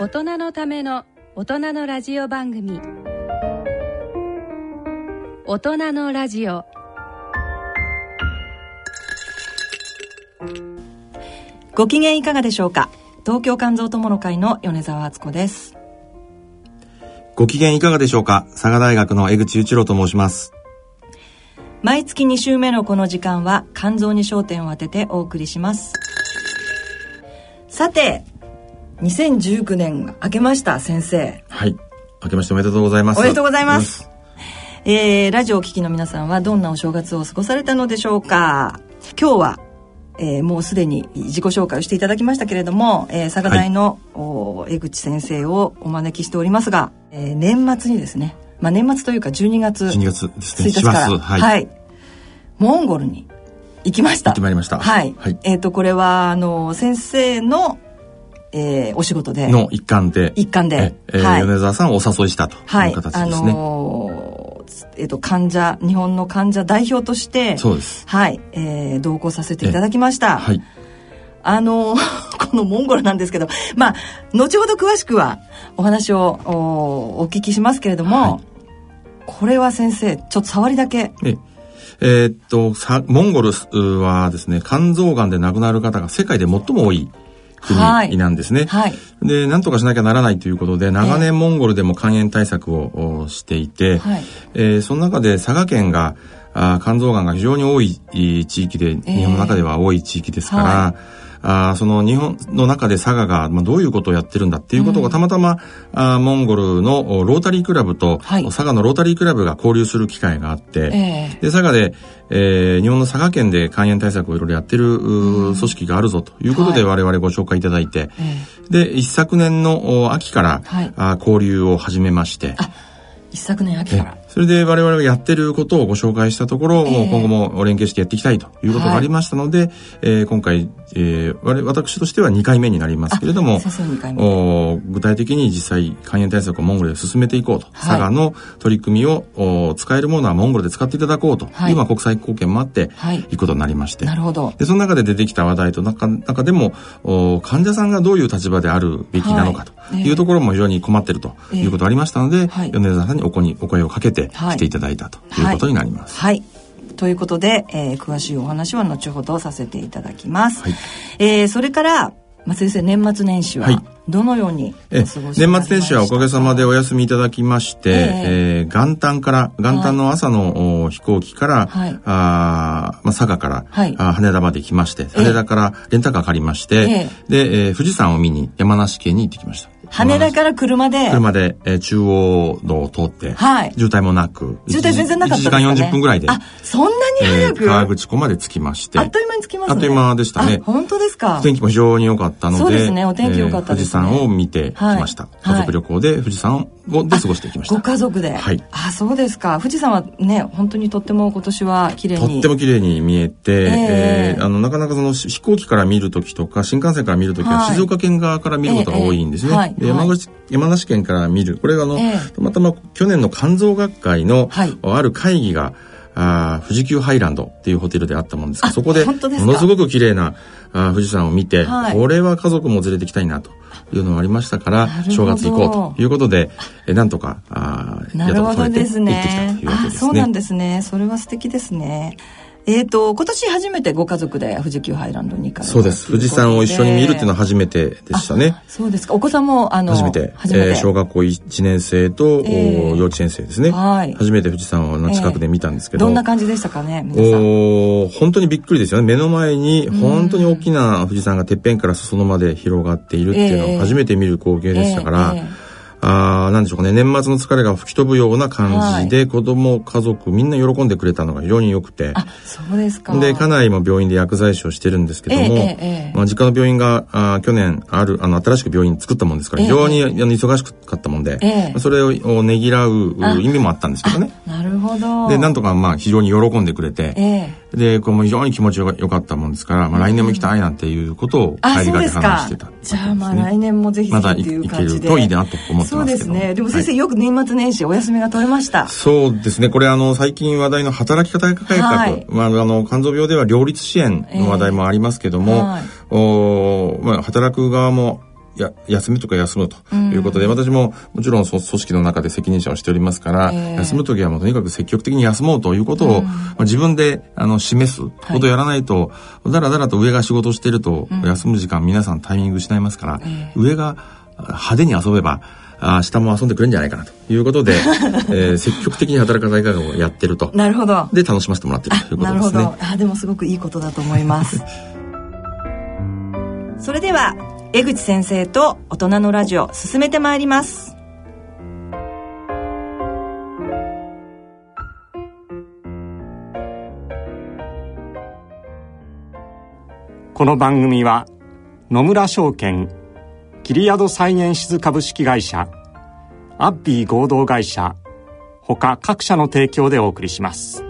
大人のための大人のラジオ番組。大人のラジオ。ご機嫌いかがでしょうか？東京肝臓友の会の米澤敦子です。ご機嫌いかがでしょうか？佐賀大学の江口一郎と申します。毎月2週目のこの時間は肝臓に焦点を当ててお送りします。さて2019年明けました先生。はい。明けましておめでとうございます。おめでとうございます。えー、ラジオを聴きの皆さんはどんなお正月を過ごされたのでしょうか。今日は、えー、もうすでに自己紹介をしていただきましたけれども、えー、佐賀大の、はい、江口先生をお招きしておりますが、えー、年末にですね。まあ、年末というか12月12月ですね。1日から、はい、はい、モンゴルに行きました。行ってまいりました。はい、はい、えっ、ー、とこれはあの先生のえー、お仕事で。の一環で。一環で、えー、はい、米沢さんをお誘いしたという形ですね、はい、あのー、えっ、ー、と患者日本の患者代表としてそうです。はい、えー、同行させていただきました、はい。あの このモンゴルなんですけどまあ後ほど詳しくはお話をお聞きしますけれども、はい、これは先生ちょっと触りだけ。ええー、っとさモンゴルはですね肝臓がんで亡くなる方が世界で最も多い国なんですね。はい、で、なんとかしなきゃならないということで、長年モンゴルでも肝炎対策をしていて、はい、えー、その中で佐賀県が、あ肝臓がんが非常に多い地域で、日本の中では多い地域ですから、はいあその日本の中で佐賀が、まあ、どういうことをやってるんだっていうことがたまたま、うん、あモンゴルのロータリークラブと、はい、佐賀のロータリークラブが交流する機会があって、えー、で佐賀で、えー、日本の佐賀県で肝炎対策をいろいろやってる、うん、組織があるぞということで我々ご紹介いただいて、はい、で一昨年の秋から、はい、あ交流を始めまして。一昨年秋から。それで我々がやってることをご紹介したところ、えー、今後も連携してやっていきたいということがありましたので、はい、えー、今回、えー、私としては2回目になりますけれども、お具体的に実際肝炎対策をモンゴルで進めていこうと、はい、佐賀の取り組みをお使えるものはモンゴルで使っていただこうという、はい、まあ、国際貢献もあって、はい、いくことになりまして。なるほど。で、その中で出てきた話題と中中でもお、患者さんがどういう立場であるべきなのかとい。うところも非常に困っているということがありましたので、えー、米沢さんにお声をかけて来ていただいたということになります。はい、はい。ということで、えー、詳しいお話は後ほどさせていただきます。はい、えー、それから、まあ、先生年末年始はどのようにえ年末年始はおかげさまでお休みいただきまして、えー、えー、元旦から元旦の朝の、はい、飛行機から、はい、あまあ、佐賀から、はい、あ羽田まで来まして羽田からレンタカー借りまして、えー、で、えー、富士山を見に山梨県に行ってきました。羽田から車で車で、えー、中央道を通って、はい、渋滞もなく渋滞全然なかったね、1時間40分ぐらいであそんなに早く、えー、川口湖まで着きまして。あっという間に着きますね。あっという間でしたね。本当ですか。天気も非常に良かったのでそうですね。お天気良かったです、ね。えー、富士山を見てきました、はい、家族旅行で富士山をで過ごしてきました。ご家族で。はい。あそうですか。富士山はね本当にとっても今年は綺麗に。とっても綺麗に見えて、えー、えー、あのなかなかその飛行機から見る時とか新幹線から見る時は静岡県側から見ることが多いんですね、えーえーはい、山口山梨県から見る。これがあの、えー、たまたま去年の肝臓学会の、はい、ある会議があ富士急ハイランドっていうホテルであったもんですがそこでものすごく綺麗なあ富士山を見て、はい、これは家族も連れてきたいなというのがありましたから正月行こうということでえなんとかあなるほどですね行ってきたというわけですね。そうなんですねそれは素敵ですね。えっ、ー、と、今年初めてご家族で富士急ハイランドに行かれたそうです。富士山を一緒に見るっていうのは初めてでしたね。そうですか。お子さんも、あの、初めて。初めてえー、小学校1年生と、えー、幼稚園生ですね。はい。初めて富士山を近くで見たんですけど。えー、どんな感じでしたかね、お本当にびっくりですよね。目の前に、本当に大きな富士山がてっぺんから裾野まで広がっているっていうのを初めて見る光景でしたから、えーえーあなんでしょうかね、年末の疲れが吹き飛ぶような感じで、はい、子供、家族、みんな喜んでくれたのが非常に良くて。あ、そうですか。で、家内も病院で薬剤師をしてるんですけども、えーえー、まあ、実家の病院が、あ去年ある、あの、新しく病院作ったもんですから、非常に、えー、あの忙しかったもんで、えー、それをねぎらう意味もあったんですけどね。なるほど。で、なんとかまあ、非常に喜んでくれて、えー、で、これも非常に気持ちが良かったもんですから、まあ、来年も行きたいなんていうことを帰りがけ話してた、ね、じゃあまあ、来年もぜひまた行けるといいなと思ってます。そうですね。でも先生、はい、よく年末年始お休みが取れました。そうですね。これあの、最近話題の働き方改革、はい、まあ、あの、肝臓病では両立支援の話題もありますけども、えーはい、おまあ、働く側もや休むとか休むということで、うん、私ももちろん組織の中で責任者をしておりますから、えー、休む時はもうとにかく積極的に休もうということを、うん、まあ、自分であの示すことをやらないと、はい、だらだらと上が仕事してると、休む時間皆さんタイミング失いますから、上が派手に遊べばあ下も遊んでくれるんじゃないかなということで、えー、積極的に働かないかをやってると。なるほど。で、楽しませてもらってるということですね。あ、でもすごくいいことだと思います。それでは、江口先生と大人のラジオ進めてまいります。この番組は野村証券キリヤドサイエンシズ株式会社アッビー合同会社他各社の提供でお送りします。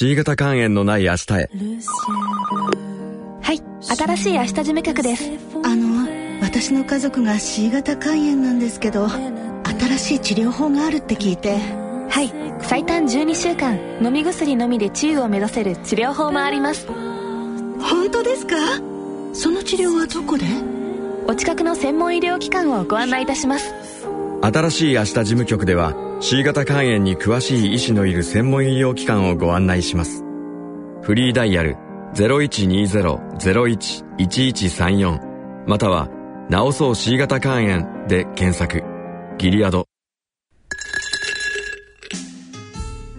C 型肝炎のない明日へ。はい新しい明日事務局です。あの私の家族が C 型肝炎なんですけど新しい治療法があるって聞いて。はい最短12週間飲み薬のみで治癒を目指せる治療法もあります。本当ですか？その治療はどこで？お近くの専門医療機関をご案内いたします。新しい明日事務局では C 型肝炎に詳しい医師のいる専門医療機関をご案内します。フリーダイヤル0120-01-1134または、なおそう C 型肝炎で検索。ギリアド。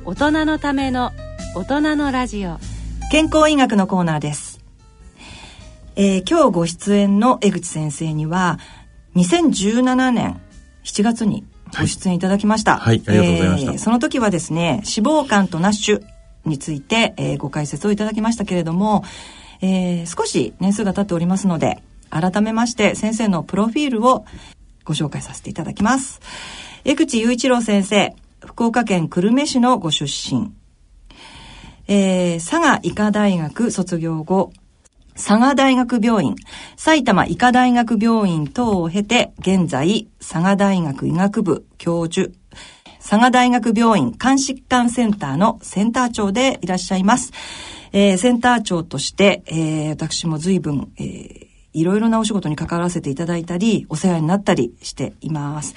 大人のための大人のラジオ。健康医学のコーナーです。えー、今日ご出演の江口先生には、2017年7月にご出演いただきました。はい、ありがとうございました。えー、その時はですね、脂肪肝とナッシュについて、えー、ご解説をいただきましたけれども、えー、少し年数が経っておりますので、改めまして先生のプロフィールをご紹介させていただきます。江口雄一郎先生、福岡県久留米市のご出身。えー、佐賀医科大学卒業後、佐賀大学病院、埼玉医科大学病院等を経て、現在、佐賀大学医学部教授、佐賀大学病院肝疾患センターのセンター長でいらっしゃいます。えー、センター長として、えー、私も随分、えー、いろいろなお仕事に関わらせていただいたり、お世話になったりしています。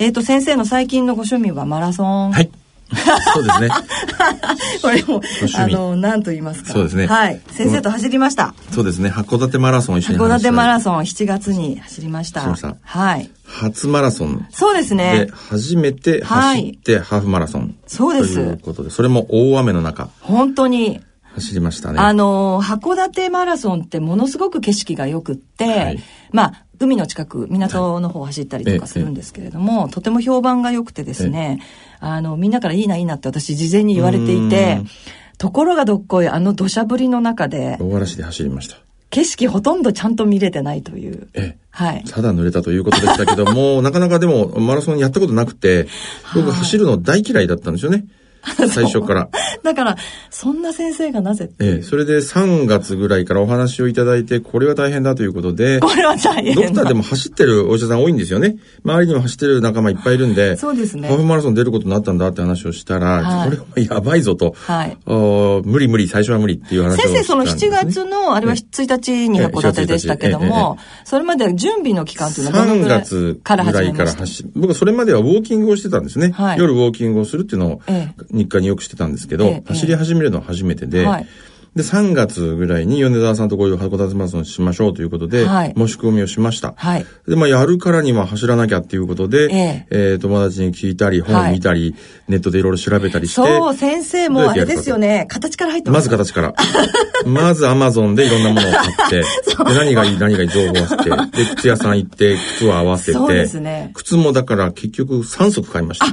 えっ、ー、と、先生の最近のご趣味はマラソン。はい。そうですね。これも、あの、何と言いますか。そうですね。はい。先生と走りました。そうですね。函館マラソン一緒に函館マラソン7月に走りました。しました。はい。初マラソン。そうですね。で、初めて走ってハーフマラソン。そうです。ということで、それも大雨の中。本当に。走りましたね。あの、函館マラソンってものすごく景色が良くって、はい、まあ、海の近く、港の方を走ったりとかするんですけれども、はい、とても評判が良くてですね、あの、みんなからいいな、いいなって私事前に言われていて、ところがどっこい、あの土砂降りの中で、大嵐で走りました。景色ほとんどちゃんと見れてないという。ええ。はい。ただ濡れたということでしたけども、なかなかでもマラソンやったことなくて、僕走るの大嫌いだったんですよね。最初から。だから、そんな先生がなぜええ、それで3月ぐらいからお話をいただいて、これは大変だということで、これは大変ドクターでも走ってるお医者さん多いんですよね。周りにも走ってる仲間いっぱいいるんで、そうですね。ハーフマラソン出ることになったんだって話をしたら、はい。これはやばいぞと、はい。お無理無理、最初は無理っていう話をね。先生、その7月の、あれは1日に函館でしたけども、それまで準備の期間というのはどの3ぐらい？月からぐらい始めましたから走る。僕はそれまではウォーキングをしてたんですね。はい。夜ウォーキングをするっていうのをえ日課によくしてたんですけど、ええ走り始めるのは初めてで、はい。で、3月ぐらいに米沢さんとこういう函館マラソンしましょうということで、はい。申し込みをしました。はい。で、まあ、やるからには走らなきゃっていうことで、ええ。ー友達に聞いたり、本を見たり、ネットでいろいろ調べたりして、そう、先生もあれですよね、形から入ってまず形から。まずアマゾンでいろんなものを買って、で何がいい、何がいい情報を合わせて、で、靴屋さん行って、靴を合わせて、そうですね。靴もだから結局3足買いました。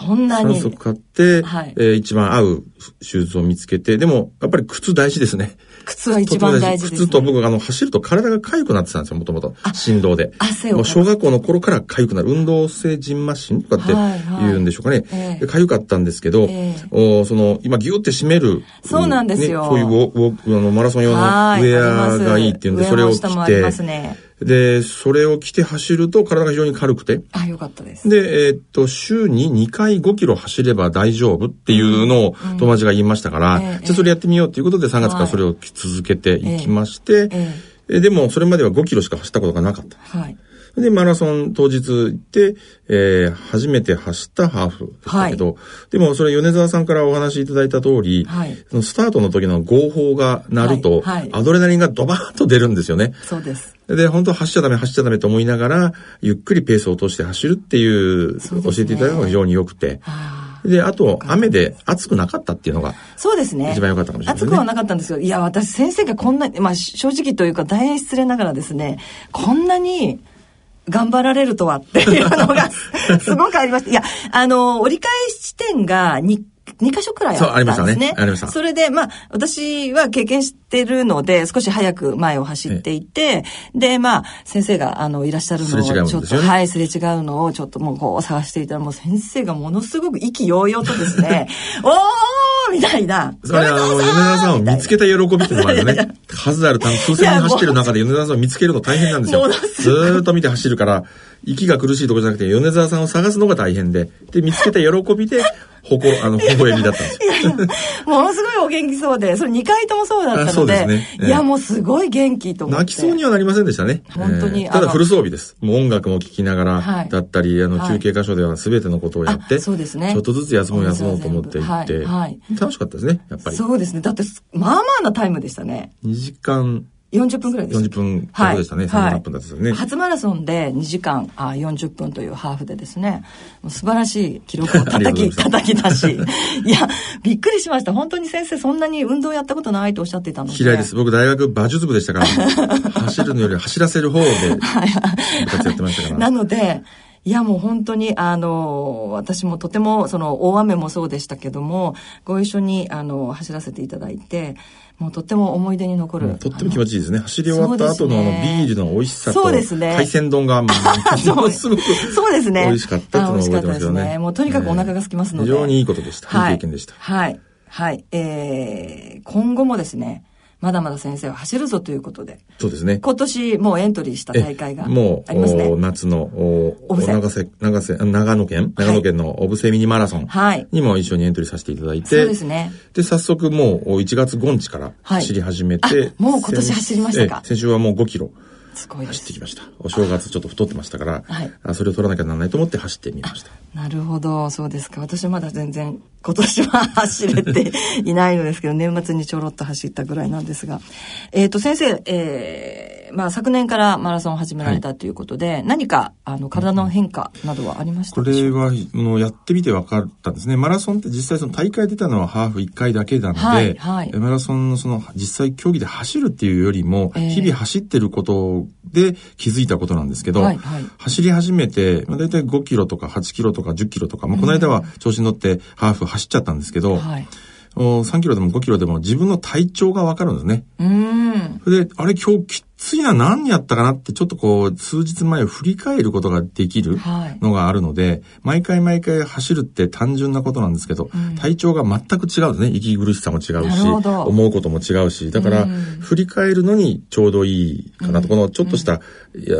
そんな3に。足買って、はいえー一番合うシューズを見つけて、でも、やっぱり靴大事ですね。靴は一番大事です、ね。靴と僕、あの、走ると体が痒くなってたんですよ、もともと。振動で。汗をもう小学校の頃から痒くなる。運動性ジンマシンとかってはいはい言うんでしょうかね。ええで痒かったんですけど、ええおその、今ギュって締める。そうなんですよね、そういうウォウォあのマラソン用のウはいェアがいいっていうんで、それを着て、ね。で、それを着て走ると体が非常に軽くて、あ、よかったです。で、えーっと、週に2回5キロ走れば大丈夫っていうのを友達が言いましたから、ええじゃあそれやってみようっていうことで3月からそれを続けていきまして、ええでもそれまでは5キロしか走ったことがなかった。はい。で、マラソン当日行って、えー初めて走ったハーフでしたけど、でもそれ米沢さんからお話しいただいた通り、はいそのスタートの時の号砲が鳴ると、はいはいアドレナリンがドバーッと出るんですよね。そうです。で、本当は走っちゃダメ、走っちゃダメと思いながら、ゆっくりペースを落として走るっていう、そうね教えていただいたのが非常に良くて。あで、あと、雨で暑くなかったっていうのが、そうですね。一番良かったかもしれないね暑くはなかったんですけど、いや、私先生がこんな、まあ正直というか大変失礼ながらですね、こんなに頑張られるとはっていうのが すごくありました。いや、あの、折り返し地点が2、2箇所くらいあったんですね。そうありましたねありましたそれで、まあ、私は経験してるので、少し早く前を走っていて、で、まあ、先生が、あの、いらっしゃるのをちょっと、ねはい、すれ違うのをちょっともうこう探していたら、もう先生がものすごく意気揚々とですね、おーみたいな。それあの、米沢さんを見つけた喜びっていうのがあるよね。数ある単数千人走ってる中で米沢さんを見つけるの大変なんですよ。ずーっと見て走るから、息が苦しいところじゃなくて、米沢さんを探すのが大変で、で、見つけた喜びで、ほこ、あの、微笑みだったんですよ。ものすごいお元気そうで、それ2回ともそうだったあそうので、ですねええいや、もうすごい元気と思って。泣きそうにはなりませんでしたね。本当にえーただフル装備です。もう音楽も聴きながはいらだったり、あの、はい休憩箇所では全てのことをやって、あそうですねちょっとずつ休もう休もうと思って行はって、いはい楽しかったですね、やっぱり。そうですね。だって、まあまあなタイムでしたね。2時間40分くらいでした。40分ほどでしたね。はい37分だったですよね。初マラソンで2時間あ40分というハーフでですね、素晴らしい記録を叩き、叩き出し。いや、びっくりしました。本当に先生そんなに運動やったことないとおっしゃっていたので。嫌いです。僕大学馬術部でしたから、走るのより走らせる方で部活やってましたから。なので、いやもう本当に、あの、私もとても、その、大雨もそうでしたけども、ご一緒に、あの、走らせていただいて、もうとっても思い出に残る。うんとっても気持ちいいですね。走り終わった後のあのビールの美味しさと、そうですね海鮮丼が ものすごくそうですね。美味しかったっていうのを覚えてますけどね。もうとにかくお腹が空きますので。非常にいいことでした。はいい経験でした。はい。はい。えー、今後もですね、まだまだ先生は走るぞということで、そうですね。今年もうエントリーした大会があえもう、りますね。お。夏の、お小布施。長瀬、長瀬、あ長野県長野県の小布施ミニマラソンはい。にも一緒にエントリーさせていただいて、そうですね。で、早速もう1月5日からはい走り始めて、あもう今年走りましたか。先週はもう5キロすごい走ってきました。お正月ちょっと太ってましたから、はいあそれを取らなきゃならないと思って走ってみました。なるほど、そうですか。私はまだ全然今年は走れていないのですけど、年末にちょろっと走ったぐらいなんですが。えっ、と、先生、えー、まあ昨年からマラソンを始められたということで、何か、あの、体の変化などはありましたこでしょうか？れは、もうやってみて分かったんですね。マラソンって実際その大会出たのはハーフ1回だけなので、はいはいマラソンのその実際競技で走るっていうよりも、ええ日々走ってることで気づいたことなんですけど、はいはい走り始めて、まあ、大体5キロとか8キロとか10キロとか、まあ、この間は調子に乗ってハーフ走っちゃったんですけど、はい。お3キロでも5キロでも自分の体調が分かるんですね。うーん。それで、あれ今日きっついな何やったかなってちょっとこう数日前を振り返ることができるのがあるので、はい、毎回毎回走るって単純なことなんですけど、うん、体調が全く違うんですね。息苦しさも違うし、思うことも違うし、だから、振り返るのにちょうどいいかなと、うん、このちょっとした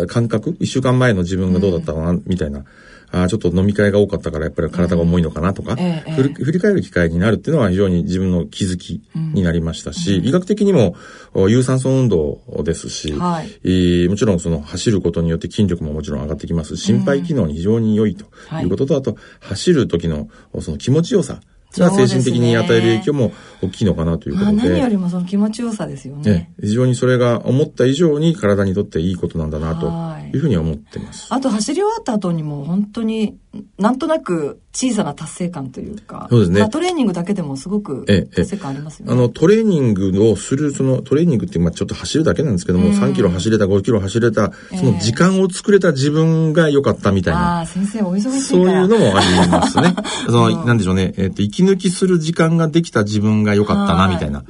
感覚、一週間前の自分がどうだったかな、みたいな。あちょっと飲み会が多かったからやっぱり体が重いのかなとか、うん。ええ、振り返る機会になるっていうのは非常に自分の気づきになりましたし、うん、医学的にも有酸素運動ですし、はい、もちろんその走ることによって筋力ももちろん上がってきます。心肺機能に非常に良いということと、うんはい、あと走る時のその気持ちよさが精神的に与える影響も大きいのかなということで。何よりもその気持ちよさですよね。非常にそれが思った以上に体にとっていいことなんだなというふうに思ってます。あと走り終わった後にも本当になんとなく小さな達成感というか、そうですね。まあ、トレーニングだけでもすごく達成感ありますよね。あの、トレーニングをする、そのトレーニングって、まあちょっと走るだけなんですけども、うん、3キロ走れた、5キロ走れた、その時間を作れた自分が良かったみたいな。ああ、先生お忙しいそういうのもありますね。その、なんでしょうね、えっ、ー、と、息抜きする時間ができた自分が良かったな、みたいな。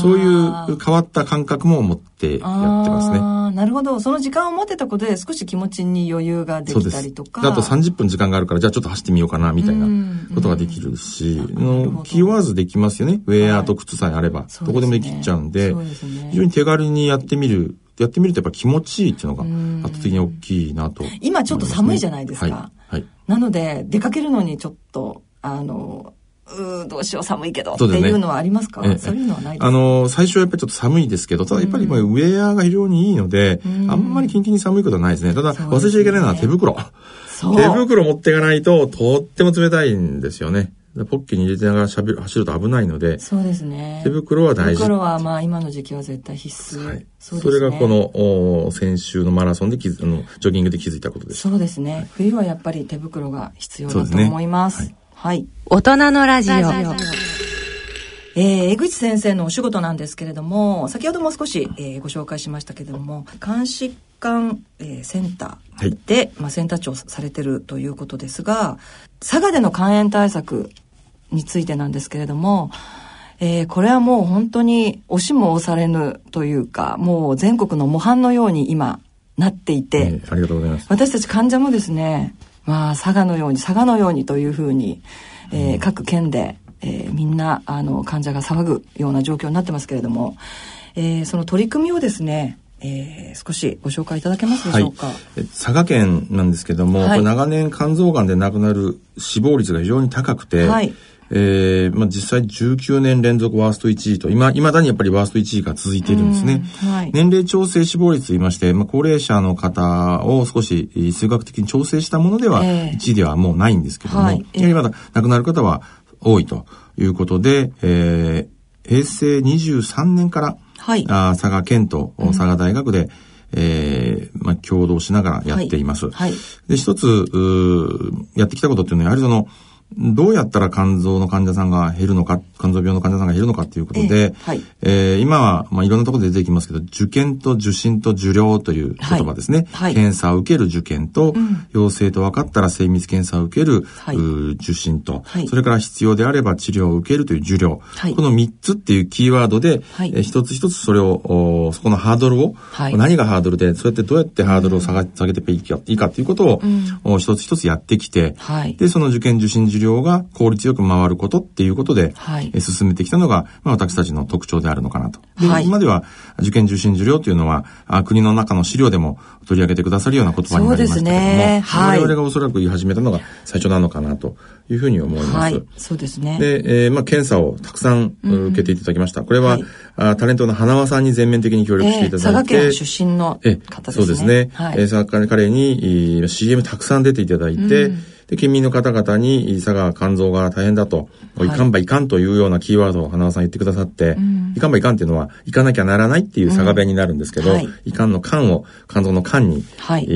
そういう変わった感覚も持ってやってますね。なるほど。その時間を持ってたことで少し気持ちに余裕ができたりとか。あと30分時間があるから、じゃあちょっと走ってみようかな、みたいなことができるし、の気負わずできますよね。ウェアと靴さえあれば、はい、どこでもできちゃうんで、非常に手軽にやってみる。やってみるとやっぱ気持ちいいっていうのが圧倒的に大きいなと、ね、今ちょっと寒いじゃないですか。はい。はい、なので、出かけるのにちょっと、あの、うどうしよう寒いけどっていうのはありますか？そう、ね,、いうのはないですか？あの、最初はやっぱりちょっと寒いですけど、ただやっぱりウェアが非常にいいので、あんまりキンキンに寒いことはないですね。ただ、忘れちゃいけないのは手袋。手袋持っていかないと、とっても冷たいんですよね。ポッケに入れてながらしゃべる走ると危ないので。そうですね。手袋は大事。手袋はまあ今の時期は絶対必須。はい。そ、ね、それがこの、お先週のマラソンで気づ、あの、ジョギングで気づいたことです。そうですね。冬はやっぱり手袋が必要だと思います。はい。はい。大人のラジオ。えー、江口先生のお仕事なんですけれども、先ほども少し、えー、ご紹介しましたけれども、監視管、えー、センターで、はい、まあ、センター長されてるということですが、佐賀での肝炎対策についてなんですけれども、えー、これはもう本当に押しも押されぬというか、もう全国の模範のように今なっていて、えー、ありがとうございます。私たち患者もですね、まあ、佐賀のように、佐賀のようにというふうに、えー、各県でえー、みんなあの患者が騒ぐような状況になってますけれども、えー、その取り組みをですねえー、少しご紹介いただけますでしょうか、はい、佐賀県なんですけども、はい、長年肝臓がんで亡くなる死亡率が非常に高くて、はい、えーまあ、実際19年連続ワースト1位と、今、未だにやっぱりワースト1位が続いているんですね。はい、年齢調整死亡率と言いまして、まあ、高齢者の方を少し数学的に調整したものでは、1位ではもうないんですけども、やはりまだ亡くなる方は多いと。いうことで、えー、平成23年から、はい、あ佐賀県と佐賀大学で、うん、えー、まあ、共同しながらやっています。はい。はい、で、一つ、やってきたことっていうのは、やはりその、どうやったら肝臓の患者さんが減るのか、肝臓病の患者さんが減るのかということで、えーはい、えー、今は、まあ、いろんなところで出てきますけど、受験と受診と受領という言葉ですね。はい、検査を受ける受験と、うん、陽性と分かったら精密検査を受ける、はい、受診と、それから必要であれば治療を受けるという受領。この3つっていうキーワードで、はい。えー、一つ一つそれを、そこのハードルを、何がハードルで、そうやってどうやってハードルを下げ,、下げていいかいいかということを、うん、一つ一つやってきて、で、その受験受診受領が効率よく回ることっていうことで、はい、進めてきたのが、まあ、私たちの特徴であるのかなと。で、はい、今では受験受診受領というのはあ、国の中の資料でも取り上げてくださるような言葉になりましたけども、ねはい、我々がおそらく言い始めたのが最初なのかなというふうに思います。はい、そうですね。で、えー、まあ、検査をたくさん受けていただきました。うん、これは、はい、あタレントの花輪さんに全面的に協力していただいて、えー、佐賀県出身の方ですね。そうですね。はい、えー、佐賀彼に CM たくさん出ていただいて、うんで、県民の方々に、佐賀肝臓が大変だと、はい、いかんばいかんというようなキーワードを花輪さん言ってくださって、うん、いかんばいかんっていうのは、行かなきゃならないっていう佐賀弁になるんですけど、うんはい、いかんの肝を肝臓の肝に、はい、え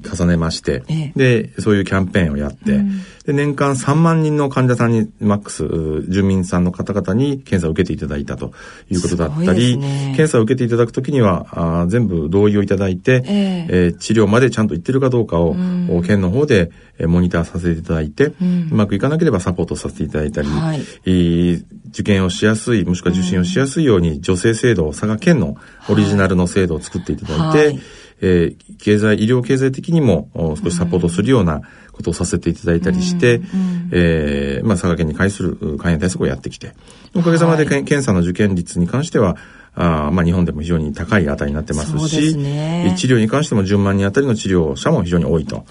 ー、重ねまして、ええ、で、そういうキャンペーンをやって、うん。で、年間3万人の患者さんに、マックス、住民さんの方々に検査を受けていただいたということだったり、ね、検査を受けていただくときにはあ、全部同意をいただいて、えー、えー、治療までちゃんと行ってるかどうかを、うん、県の方で申モニターさせていただいて、うん、うまくいかなければサポートさせていただいたり、はい、えー、受験をしやすい、もしくは受診をしやすいように、助成制度、佐賀県のオリジナルの制度を作っていただいて、はい、えー、経済、医療経済的にも少しサポートするようなことをさせていただいたりして、うん、えー、まあ、佐賀県に関する肝炎対策をやってきて、おかげさまで、はい、検査の受験率に関しては、あまあ、日本でも非常に高い値になってますし、ね、治療に関しても10万人あたりの治療者も非常に多いと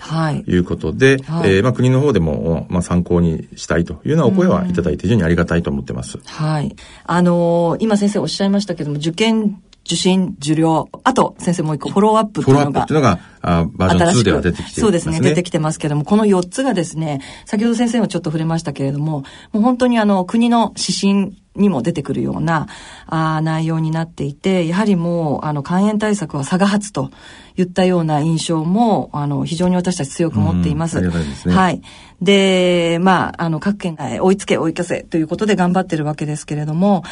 いうことで、はい、えー、まあ、国の方でも、まあ、参考にしたいというようなお声はいただいて非常にありがたいと思ってます。はい。あのー、今先生おっしゃいましたけども、受験受診、受領、あと先生もう一個フォローアップっていうのが。フォローアップっていうのが、あバージョン2では出てきてますね。そうですね、出てきてますけども、この4つがですね、先ほど先生もちょっと触れましたけれども、もう本当にあの、国の指針にも出てくるようなあ内容になっていて、やはりもう、あの、肝炎対策は佐賀発と言ったような印象も、あの、非常に私たち強く持っています。うん、ですね。はい。で、まあ、あの、各県が追いつけ追い消せということで頑張ってるわけですけれども、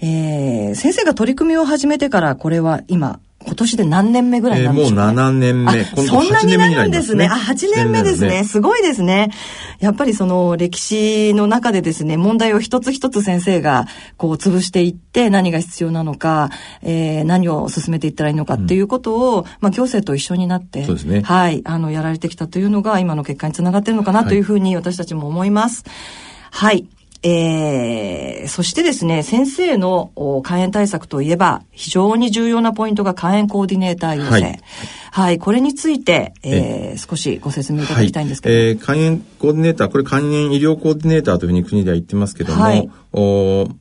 えー、先生が取り組みを始めてからこれは今、今年で何年目ぐらいなんでしょう、ね、えー、もう7年目。そんなになるんですね。あ、8年目ですね。すごいですね。やっぱりその歴史の中でですね、問題を一つ一つ先生がこう潰していって何が必要なのか、えー、何を進めていったらいいのかっていうことを、うん、まあ行政と一緒になって、そうですね。はい、あの、やられてきたというのが今の結果につながっているのかなというふうに私たちも思います。はい、はいえー、そしてですね、先生の肝炎対策といえば、非常に重要なポイントが肝炎コーディネーター要請。はい。はい、これについて、えー、少しご説明いただきたいんですけど、はい、えー、肝炎コーディネーター、これ肝炎医療コーディネーターというふうに国では言ってますけども、はい、お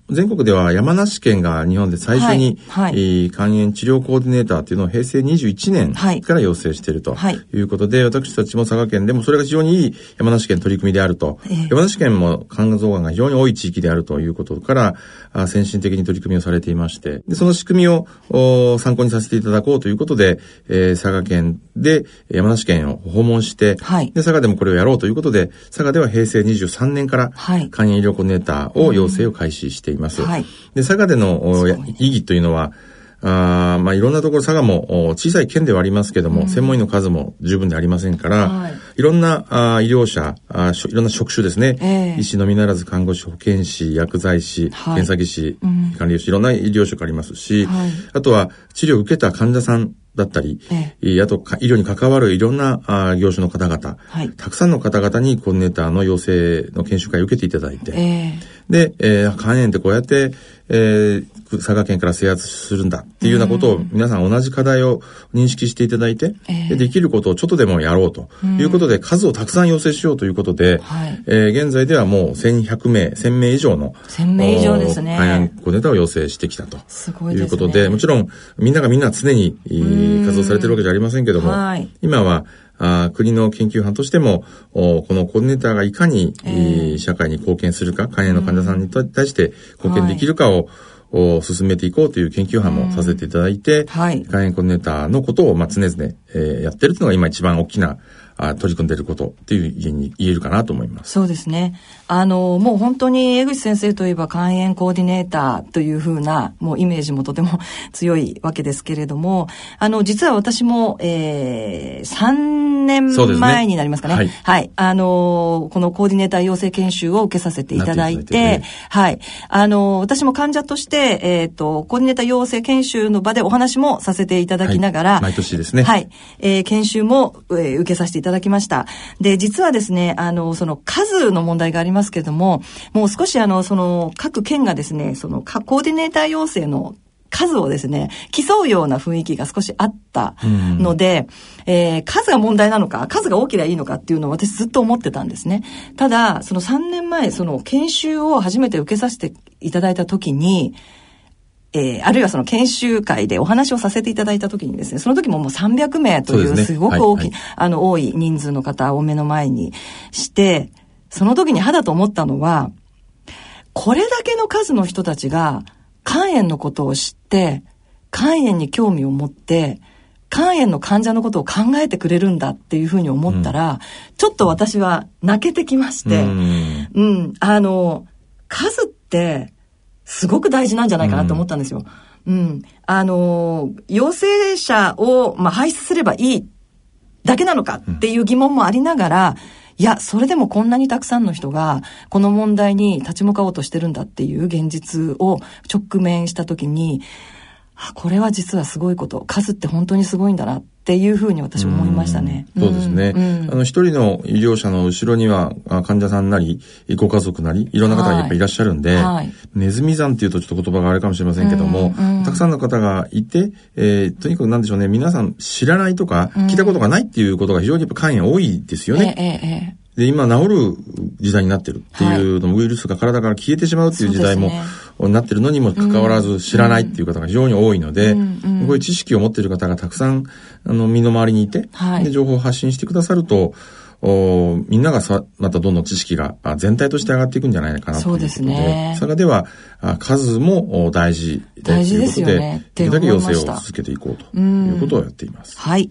全国では山梨県が日本で最初に、はい、はい、肝炎治療コーディネーターというのを平成21年から要請しているとい。うことで、はい、私たちも佐賀県でもそれが非常にいい山梨県取り組みであると、えー、山梨県も肝臓がんが非常に多い地域であるということからあ先進的に取り組みをされていまして。でその仕組みをお参考にさせていただこうということで、えー、佐賀県で山梨県を訪問して、はい、で佐賀でもこれをやろうということで佐賀では平成23年から肝炎医療コーディネーターを要請を開始しています。はい、で、佐賀での意義というのは、あまあ、いろんなところ、佐賀も小さい県ではありますけども、うん、専門医の数も十分でありませんから、はい、いろんなあ医療者あ、いろんな職種ですね、えー、医師のみならず看護師、保健師、薬剤師、はい、検査技師、うん、管理師、いろんな医療職ありますし、はい、あとは治療を受けた患者さんだったり、ええ、あと医療に関わるいろんなあ業種の方々、はい、たくさんの方々にコーディネーターの養成の研修会を受けていただいて、えで、えー、肝炎ってこうやって、えー、佐賀県から制圧するんだっていうようなことを皆さん同じ課題を認識していただいて、えー、でできることをちょっとでもやろうとい。うことで、数をたくさん要請しようということで、はい、えー、現在ではもう1100名、1000名以上の、1000名以上ですね。肝炎コーディネーターを要請してきたと。いうことで、もちろんみんながみんな常に活動されてるわけじゃありませんけども、はい、今はあ国の研究班としても、このコーディネーターがいかに、えー、社会に貢献するか、肝炎の患者さんに対して貢献できるかを、を進めていこうという研究班もさせていただいて、はい、肝炎コーディネーターのことを、まあ、常々、えー、やってるというのが今一番大きなあ取り組んでいることっていうふうに言えるかなと思います。そうですね。あの、もう本当に江口先生といえば肝炎コーディネーターというふうな、もうイメージもとても強いわけですけれども、あの、実は私も、えー、3年前になりますかね。ねはい、はい。あの、このコーディネーター養成研修を受けさせていただいて、ね、はい。あの、私も患者として、えっ、ー、と、コーディネーター養成研修の場でお話もさせていただきながら、はい、毎年ですね。はい。えー、研修も、えー、受けさせていただきました。で、実はですね、あの、その数の問題がありますけれども、もう少しあの、その、各県がですね、その、コーディネーター要請の数をですね、競うような雰囲気が少しあったので、うん、えー、数が問題なのか、数が多ければいいのかっていうのを私ずっと思ってたんですね。ただ、その3年前、その研修を初めて受けさせていただいた時に、えー、あるいはその研修会でお話をさせていただいたときにですね、その時ももう300名というすごく大きい、ねはいはい、あの、多い人数の方を目の前にして、その時に肌と思ったのは、これだけの数の人たちが肝炎のことを知って、肝炎に興味を持って、肝炎の患者のことを考えてくれるんだっていうふうに思ったら、うん、ちょっと私は泣けてきまして、うん、うん、あの、数って、すごく大事なんじゃないかなと思ったんですよ。うん。うん、あの、陽性者を、まあ、排出すればいいだけなのかっていう疑問もありながら、いや、それでもこんなにたくさんの人が、この問題に立ち向かおうとしてるんだっていう現実を直面したときに、これは実はすごいこと。数って本当にすごいんだなっていうふうに私思いましたね。うそうですね。あの、一人の医療者の後ろには、患者さんなり、ご家族なり、いろんな方がやっぱりいらっしゃるんで、はい、ネズミ山っていうとちょっと言葉があるかもしれませんけども、うんうん、たくさんの方がいて、えー、とにかくなんでしょうね、皆さん知らないとか、聞いたことがないっていうことが非常にやっぱ肝炎多いですよね。ええええで、今治る時代になってるっていうのも、ウイルスが体から消えてしまうっていう時代も、なってるのにもかかわらず知らないっていう方が非常に多いので、こういう知識を持っている方がたくさん、あの、身の回りにいて、はい、で情報を発信してくださると、おみんながさ、またどんどん知識が全体として上がっていくんじゃないかなということで。そね。佐賀では、数も大事大事ですよね。できるだけ要請を続けていこうということをやっています。はい。